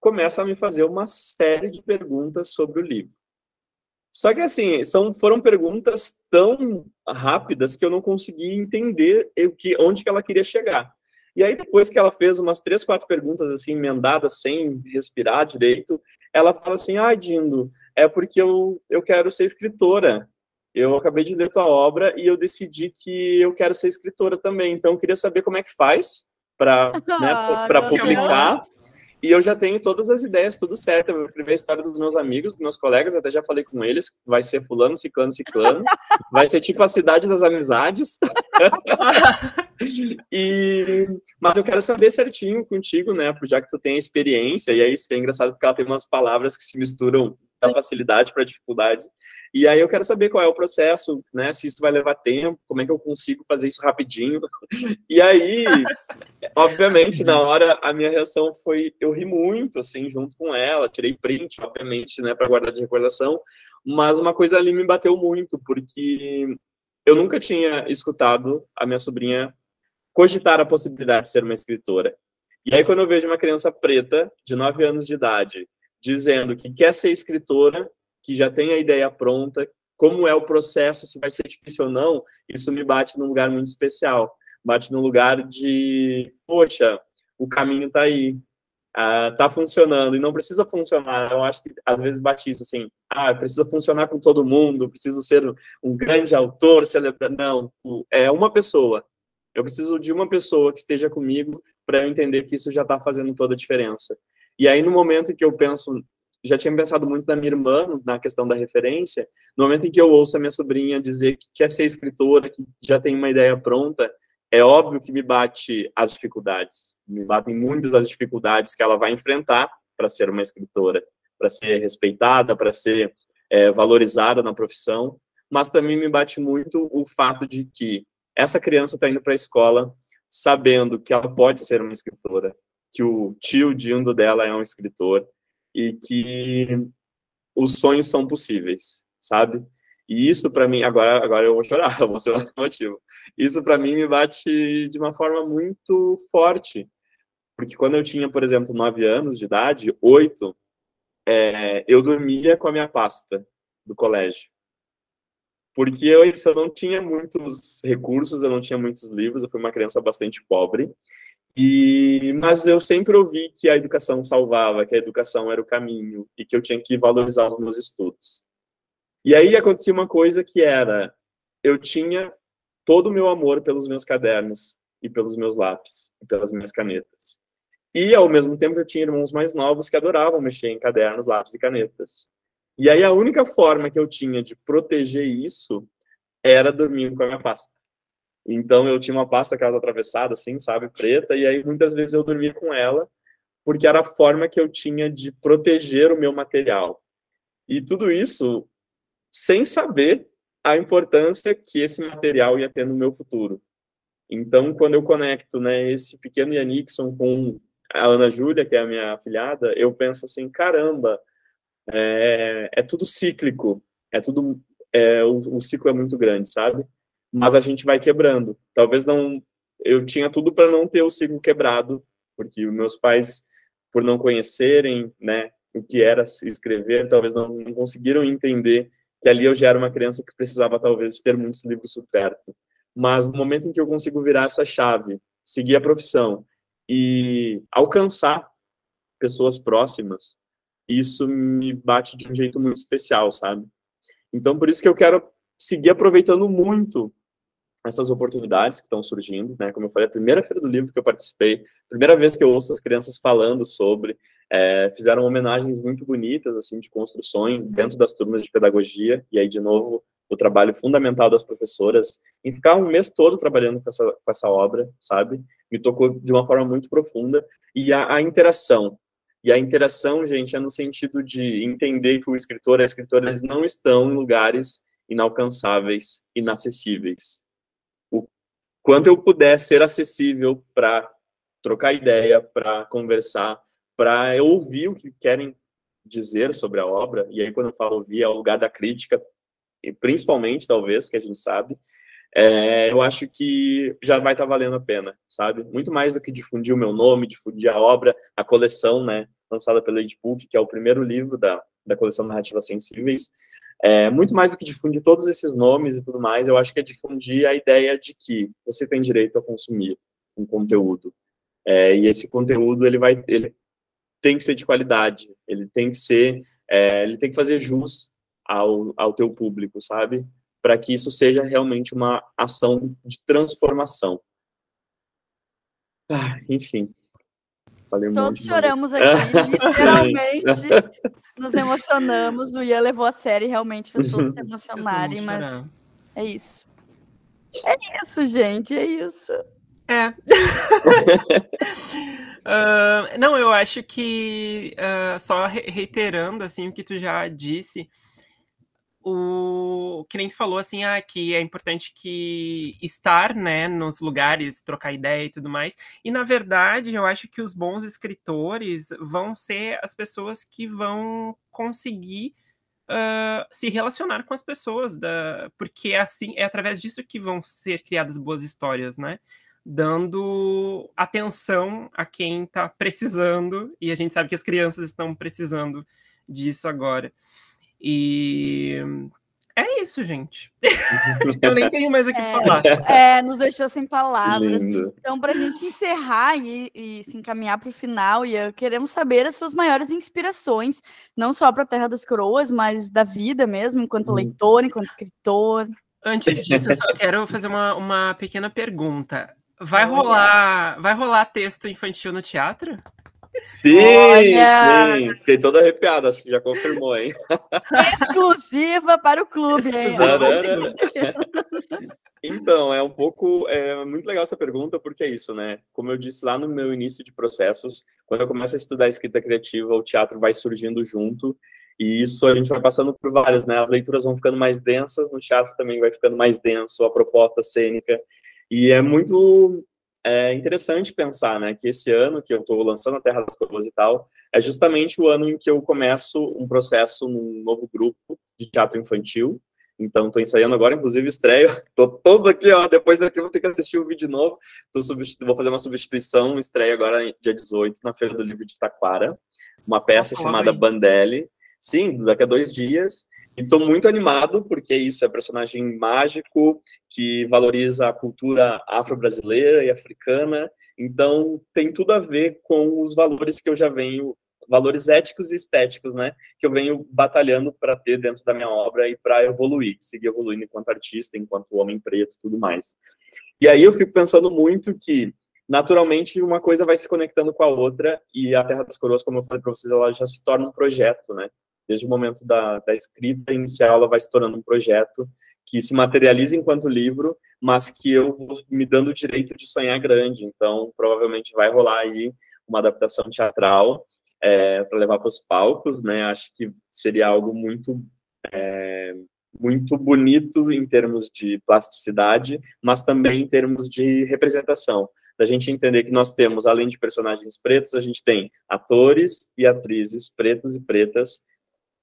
começa a me fazer uma série de perguntas sobre o livro. Só que assim, são, foram perguntas tão rápidas que eu não consegui entender o que, onde que ela queria chegar. E aí, depois que ela fez umas três, quatro perguntas assim, emendadas, sem respirar direito, ela fala assim, ah, Dindo, é porque eu, eu quero ser escritora eu acabei de ler tua obra e eu decidi que eu quero ser escritora também. Então, eu queria saber como é que faz para né, ah, publicar. E eu já tenho todas as ideias, tudo certo. Eu vou a história dos meus amigos, dos meus colegas, até já falei com eles. Vai ser fulano, ciclano, ciclano. Vai ser tipo a cidade das amizades. e... Mas eu quero saber certinho contigo, né? Já que tu tem experiência, e aí isso é engraçado porque ela tem umas palavras que se misturam da facilidade para dificuldade. E aí eu quero saber qual é o processo, né? Se isso vai levar tempo, como é que eu consigo fazer isso rapidinho. E aí, obviamente, na hora a minha reação foi eu ri muito assim junto com ela, tirei print, obviamente, né, para guardar de recordação, mas uma coisa ali me bateu muito, porque eu nunca tinha escutado a minha sobrinha cogitar a possibilidade de ser uma escritora. E aí quando eu vejo uma criança preta de 9 anos de idade dizendo que quer ser escritora que já tem a ideia pronta, como é o processo, se vai ser difícil ou não, isso me bate num lugar muito especial. Bate num lugar de, poxa, o caminho está aí. uh, tá funcionando e não precisa funcionar. Eu acho que às vezes bate isso assim, ah, precisa funcionar com todo mundo, preciso ser um grande autor, celebrar. Não, é uma pessoa. Eu preciso de uma pessoa que esteja comigo para eu entender que isso já está fazendo toda a diferença. E aí, no momento que eu penso, já tinha pensado muito na minha irmã, na questão da referência, no momento em que eu ouço a minha sobrinha dizer que quer ser escritora, que já tem uma ideia pronta, é óbvio que me bate as dificuldades, me batem muitas as dificuldades que ela vai enfrentar para ser uma escritora, para ser respeitada, para ser é, valorizada na profissão, mas também me bate muito o fato de que essa criança está indo para a escola sabendo que ela pode ser uma escritora, que o tio Dindo dela é um escritor e que os sonhos são possíveis, sabe? E isso para mim, agora, agora eu vou chorar, eu vou ser motivo. Isso para mim me bate de uma forma muito forte, porque quando eu tinha, por exemplo, nove anos de idade, oito, é, eu dormia com a minha pasta do colégio. Porque eu, eu não tinha muitos recursos, eu não tinha muitos livros, eu fui uma criança bastante pobre. E, mas eu sempre ouvi que a educação salvava, que a educação era o caminho e que eu tinha que valorizar os meus estudos. E aí acontecia uma coisa que era, eu tinha todo o meu amor pelos meus cadernos e pelos meus lápis e pelas minhas canetas. E ao mesmo tempo eu tinha irmãos mais novos que adoravam mexer em cadernos, lápis e canetas. E aí a única forma que eu tinha de proteger isso era dormindo com a minha pasta. Então eu tinha uma pasta casa atravessada, assim, sabe, preta, e aí muitas vezes eu dormia com ela, porque era a forma que eu tinha de proteger o meu material. E tudo isso sem saber a importância que esse material ia ter no meu futuro. Então, quando eu conecto né, esse pequeno Yannickson com a Ana Júlia, que é a minha afilhada, eu penso assim, caramba, é, é tudo cíclico, é tudo, é, o, o ciclo é muito grande, sabe? Mas a gente vai quebrando. Talvez não, eu tinha tudo para não ter o ciclo quebrado, porque os meus pais, por não conhecerem, né, o que era escrever, talvez não, não conseguiram entender que ali eu já era uma criança que precisava talvez de ter muitos livros por perto. Mas no momento em que eu consigo virar essa chave, seguir a profissão e alcançar pessoas próximas, isso me bate de um jeito muito especial, sabe? Então por isso que eu quero seguir aproveitando muito essas oportunidades que estão surgindo, né? Como eu falei, a primeira feira do livro que eu participei, primeira vez que eu ouço as crianças falando sobre, é, fizeram homenagens muito bonitas, assim, de construções dentro das turmas de pedagogia, e aí, de novo, o trabalho fundamental das professoras em ficar um mês todo trabalhando com essa, com essa obra, sabe? Me tocou de uma forma muito profunda, e a, a interação. E a interação, gente, é no sentido de entender que o escritor e a escritora, eles não estão em lugares inalcançáveis, inacessíveis. Quanto eu puder ser acessível para trocar ideia, para conversar, para ouvir o que querem dizer sobre a obra, e aí quando eu falo ouvir é o lugar da crítica, e principalmente, talvez, que a gente sabe, é, eu acho que já vai estar tá valendo a pena, sabe? Muito mais do que difundir o meu nome, difundir a obra, a coleção, né, lançada pela Edbook, que é o primeiro livro da, da coleção Narrativas Sensíveis, é, muito mais do que difundir todos esses nomes e tudo mais, eu acho que é difundir a ideia de que você tem direito a consumir um conteúdo. É, e esse conteúdo, ele vai, ele tem que ser de qualidade, ele tem que ser, é, ele tem que fazer jus ao, ao teu público, sabe? Para que isso seja realmente uma ação de transformação. Ah, enfim. Falei Todos choramos aqui, literalmente. nos emocionamos. O Ian levou a série, realmente fez todos se emocionarem, mas é isso. É isso, gente, é isso. É. Uh, não, eu acho que uh, só reiterando assim o que tu já disse, o que nem tu falou assim, ah, que é importante que estar, né, nos lugares, trocar ideia e tudo mais. E na verdade, eu acho que os bons escritores vão ser as pessoas que vão conseguir uh, se relacionar com as pessoas, da, porque é assim é através disso que vão ser criadas boas histórias, né? dando atenção a quem está precisando, e a gente sabe que as crianças estão precisando disso agora. E É isso, gente. eu nem tenho mais o que É, falar. é, nos deixou sem palavras. Lindo. Então, para a gente encerrar e, e se encaminhar para o final, Ian, queremos saber as suas maiores inspirações, não só para a Terra das Coroas, mas da vida mesmo, enquanto Hum. leitor, enquanto escritor. Antes disso, eu só quero fazer uma, uma pequena pergunta. Vai rolar, vai rolar texto infantil no teatro? Sim, Olha! sim. Fiquei todo arrepiado, acho que já confirmou, hein? Exclusiva para o clube, hein? Então, é um pouco. É muito legal essa pergunta, porque é isso, né? Como eu disse lá no meu início de processos, quando eu começo a estudar escrita criativa, o teatro vai surgindo junto, e isso a gente vai passando por vários, né? As leituras vão ficando mais densas, no teatro também vai ficando mais denso, a proposta cênica, e é muito é, interessante pensar, né? Que esse ano que eu estou lançando a Terra das Coroas e tal, é justamente o ano em que eu começo um processo num novo grupo de teatro infantil, então, estou ensaiando agora, inclusive estreio. Tô todo aqui, ó. Depois daqui eu vou ter que assistir o vídeo de novo. Vou fazer uma substituição, estreia agora dia 18, na Feira do Livro de Taquara. Uma peça Nossa, chamada. Bandelli. Sim, daqui a dois dias. E estou muito animado, porque isso é personagem mágico, que valoriza a cultura afro-brasileira e africana. Então, tem tudo a ver com os valores que eu já venho valores éticos e estéticos, né, que eu venho batalhando para ter dentro da minha obra e para evoluir, seguir evoluindo enquanto artista, enquanto homem preto, tudo mais. E aí eu fico pensando muito que naturalmente uma coisa vai se conectando com a outra e a Terra das Coroas, como eu falei para vocês, ela já se torna um projeto, né? Desde o momento da, da escrita inicial, ela vai se tornando um projeto que se materializa enquanto livro, mas que eu vou me dando o direito de sonhar grande. Então, provavelmente vai rolar aí uma adaptação teatral é, para levar para os palcos, né? Acho que seria algo muito é, muito bonito em termos de plasticidade, mas também em termos de representação. Da gente entender que nós temos, além de personagens pretos, a gente tem atores e atrizes pretos e pretas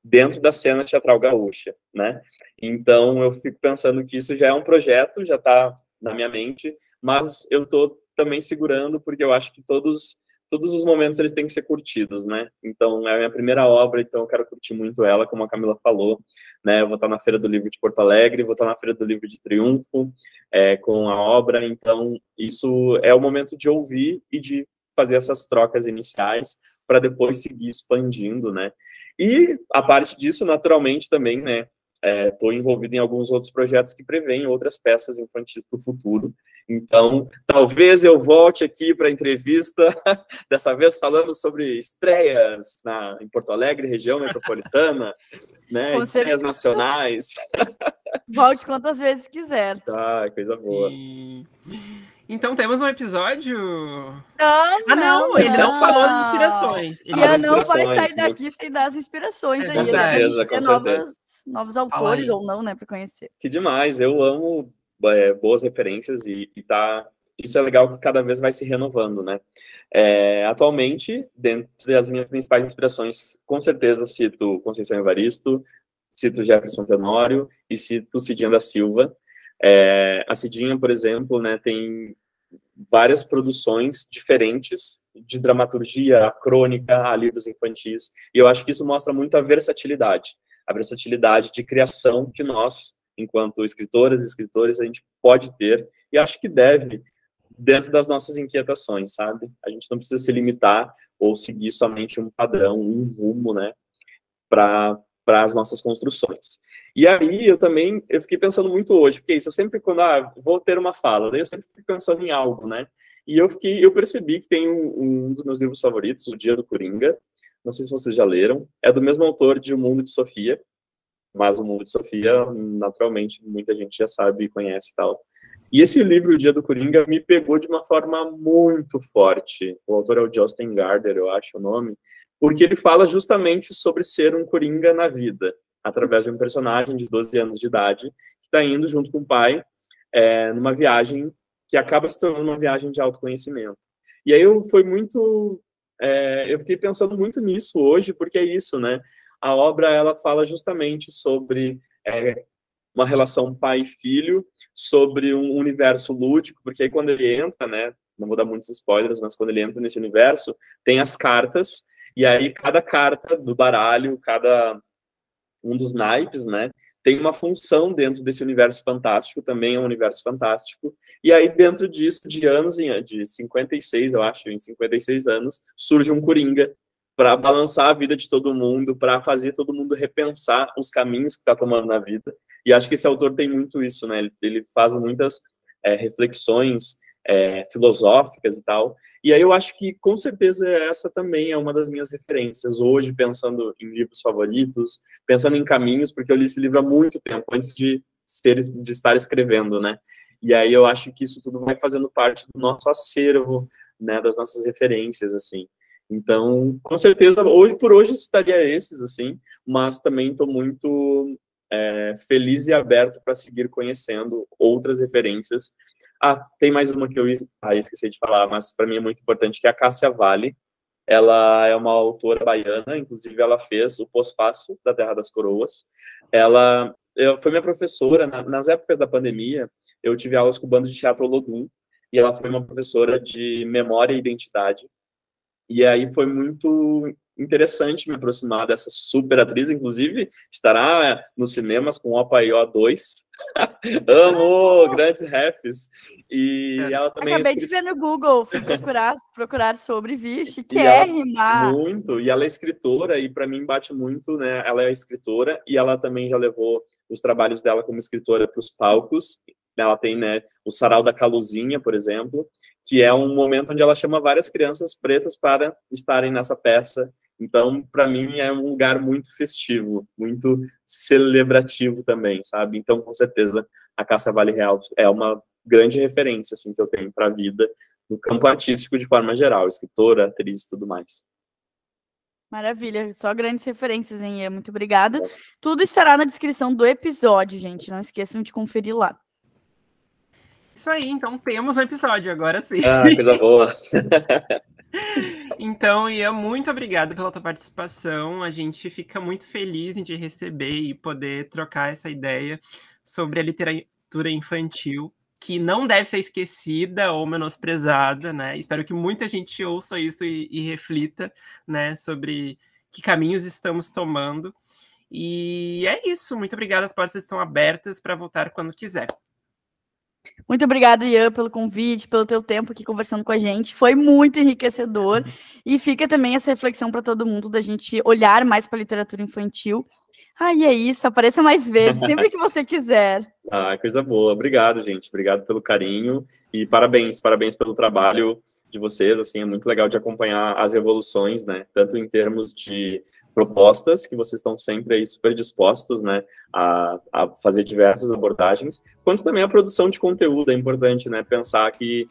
dentro da cena teatral gaúcha, né? Então eu fico pensando que isso já é um projeto, já está na minha mente, mas eu estou também segurando porque eu acho que todos todos os momentos eles têm que ser curtidos, né? Então, é a minha primeira obra, então eu quero curtir muito ela, como a Camila falou, né? Eu vou estar na Feira do Livro de Porto Alegre, vou estar na Feira do Livro de Triunfo, é, com a obra, então isso é o momento de ouvir e de fazer essas trocas iniciais para depois seguir expandindo, né? E a parte disso, naturalmente, também, né? Estou é, envolvido em alguns outros projetos que prevêem outras peças infantis para o futuro. Então, talvez eu volte aqui para a entrevista, dessa vez falando sobre estreias na, em Porto Alegre, região metropolitana, né, Com estreias certeza. nacionais. Volte quantas vezes quiser. Ah, coisa boa. E- Então temos um episódio. Não, Ah, não, ele não falou as inspirações. Ele E As eu não vai sair daqui sem dar as inspirações É aí. né? Com certeza, ter com novas, novos autores ou não, né, para conhecer. Que demais, eu amo é, boas referências e, e tá. Isso é legal que cada vez vai se renovando, né? É, atualmente, dentro das minhas principais inspirações, com certeza cito Conceição Evaristo, cito Jefferson Tenório e cito Cidinha da Silva. É, a Cidinha, por exemplo, né, tem várias produções diferentes de dramaturgia, a crônica, a livros infantis, e eu acho que isso mostra muito a versatilidade, a versatilidade de criação que nós, enquanto escritoras e escritores, a gente pode ter, e acho que deve, dentro das nossas inquietações, sabe? A gente não precisa se limitar ou seguir somente um padrão, um rumo, né, para as nossas construções. E aí eu também eu fiquei pensando muito hoje, porque isso eu sempre quando ah, vou ter uma fala, daí eu sempre fico pensando em algo, né? E eu fiquei eu percebi que tem um, um dos meus livros favoritos, O Dia do Coringa. Não sei se vocês já leram. É do mesmo autor de O Mundo de Sofia, mas O Mundo de Sofia, naturalmente, muita gente já sabe e conhece e tal. E esse livro, O Dia do Coringa, me pegou de uma forma muito forte. O autor é o Justin Gardner, eu acho o nome, porque ele fala justamente sobre ser um coringa na vida, através de um personagem de 12 anos de idade, que está indo junto com o pai é, numa viagem que acaba se tornando uma viagem de autoconhecimento. E aí eu foi muito, é, eu fiquei pensando muito nisso hoje, porque é isso, né? A obra ela fala justamente sobre é, uma relação pai e filho, sobre um universo lúdico, porque aí quando ele entra, né? Não vou dar muitos spoilers, mas quando ele entra nesse universo, tem as cartas e aí cada carta do baralho, cada um dos naipes, né? Tem uma função dentro desse universo fantástico, também é um universo fantástico. E aí, dentro disso, de anos em de 56, eu acho, em 56 anos, surge um Coringa para balançar a vida de todo mundo, para fazer todo mundo repensar os caminhos que está tomando na vida. E acho que esse autor tem muito isso, né? Ele, ele faz muitas é, reflexões é, filosóficas e tal. E aí eu acho que, com certeza, essa também é uma das minhas referências. Hoje, pensando em livros favoritos, pensando em caminhos, porque eu li esse livro há muito tempo, antes de, ser, de estar escrevendo, né? E aí eu acho que isso tudo vai fazendo parte do nosso acervo, né, das nossas referências, assim. Então, com certeza, hoje por hoje citaria esses, assim, mas também estou muito é, feliz e aberto para seguir conhecendo outras referências ah, tem mais uma que eu ah, esqueci de falar, mas para mim é muito importante, que é a Cássia Vale. Ela é uma autora baiana, inclusive ela fez o pós-fácil da Terra das Coroas. Ela eu, foi minha professora, na, nas épocas da pandemia, eu tive aulas com o bando de teatro Logum, e ela foi uma professora de memória e identidade. E aí foi muito interessante me aproximar dessa super atriz, inclusive estará nos cinemas com Opa Ió 2. Amo, grandes refs. E é. ela também. É Acabei é de ver no Google, fui procurar, procurar sobre, vixe, quer rimar. Muito, e ela é escritora, e para mim bate muito, né? Ela é escritora, e ela também já levou os trabalhos dela como escritora para os palcos. Ela tem, né, o Sarau da Caluzinha, por exemplo, que é um momento onde ela chama várias crianças pretas para estarem nessa peça então, para mim, é um lugar muito festivo, muito celebrativo também, sabe? Então, com certeza, a Caça Vale Real é uma grande referência, assim, que eu tenho para a vida no campo artístico de forma geral, escritora, atriz e tudo mais. Maravilha, só grandes referências, hein? Muito obrigada. Tudo estará na descrição do episódio, gente. Não esqueçam de conferir lá. Isso aí, então temos um episódio, agora sim. Ah, coisa boa. Então, Ian, muito obrigado pela tua participação. A gente fica muito feliz em te receber e poder trocar essa ideia sobre a literatura infantil, que não deve ser esquecida ou menosprezada, né? Espero que muita gente ouça isso e, e reflita, né, sobre que caminhos estamos tomando. E é isso. Muito obrigado. As portas estão abertas para voltar quando quiser. Muito obrigado, Ian, pelo convite, pelo teu tempo aqui conversando com a gente. Foi muito enriquecedor. E fica também essa reflexão para todo mundo da gente olhar mais para a literatura infantil. Ah, e é isso. Apareça mais vezes, sempre que você quiser. Ah, coisa boa. Obrigado, gente. Obrigado pelo carinho e parabéns, parabéns pelo trabalho de vocês. Assim, é muito legal de acompanhar as evoluções, né? Tanto em termos de propostas, que vocês estão sempre aí super dispostos, né, a, a fazer diversas abordagens, quanto também a produção de conteúdo é importante, né, pensar que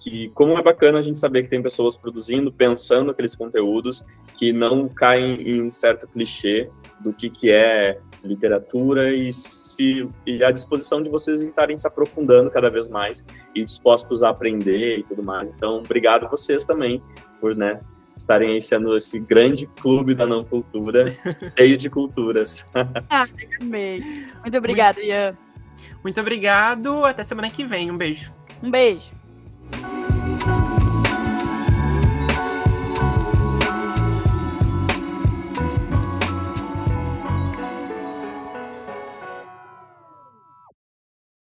que como é bacana a gente saber que tem pessoas produzindo, pensando aqueles conteúdos que não caem em um certo clichê do que, que é literatura e, se, e a disposição de vocês estarem se aprofundando cada vez mais e dispostos a aprender e tudo mais. Então, obrigado vocês também por né, estarem aí sendo esse grande clube da não cultura, cheio de culturas. ah, amei. Muito obrigada, Ian. Muito obrigado. Até semana que vem. Um beijo. Um beijo.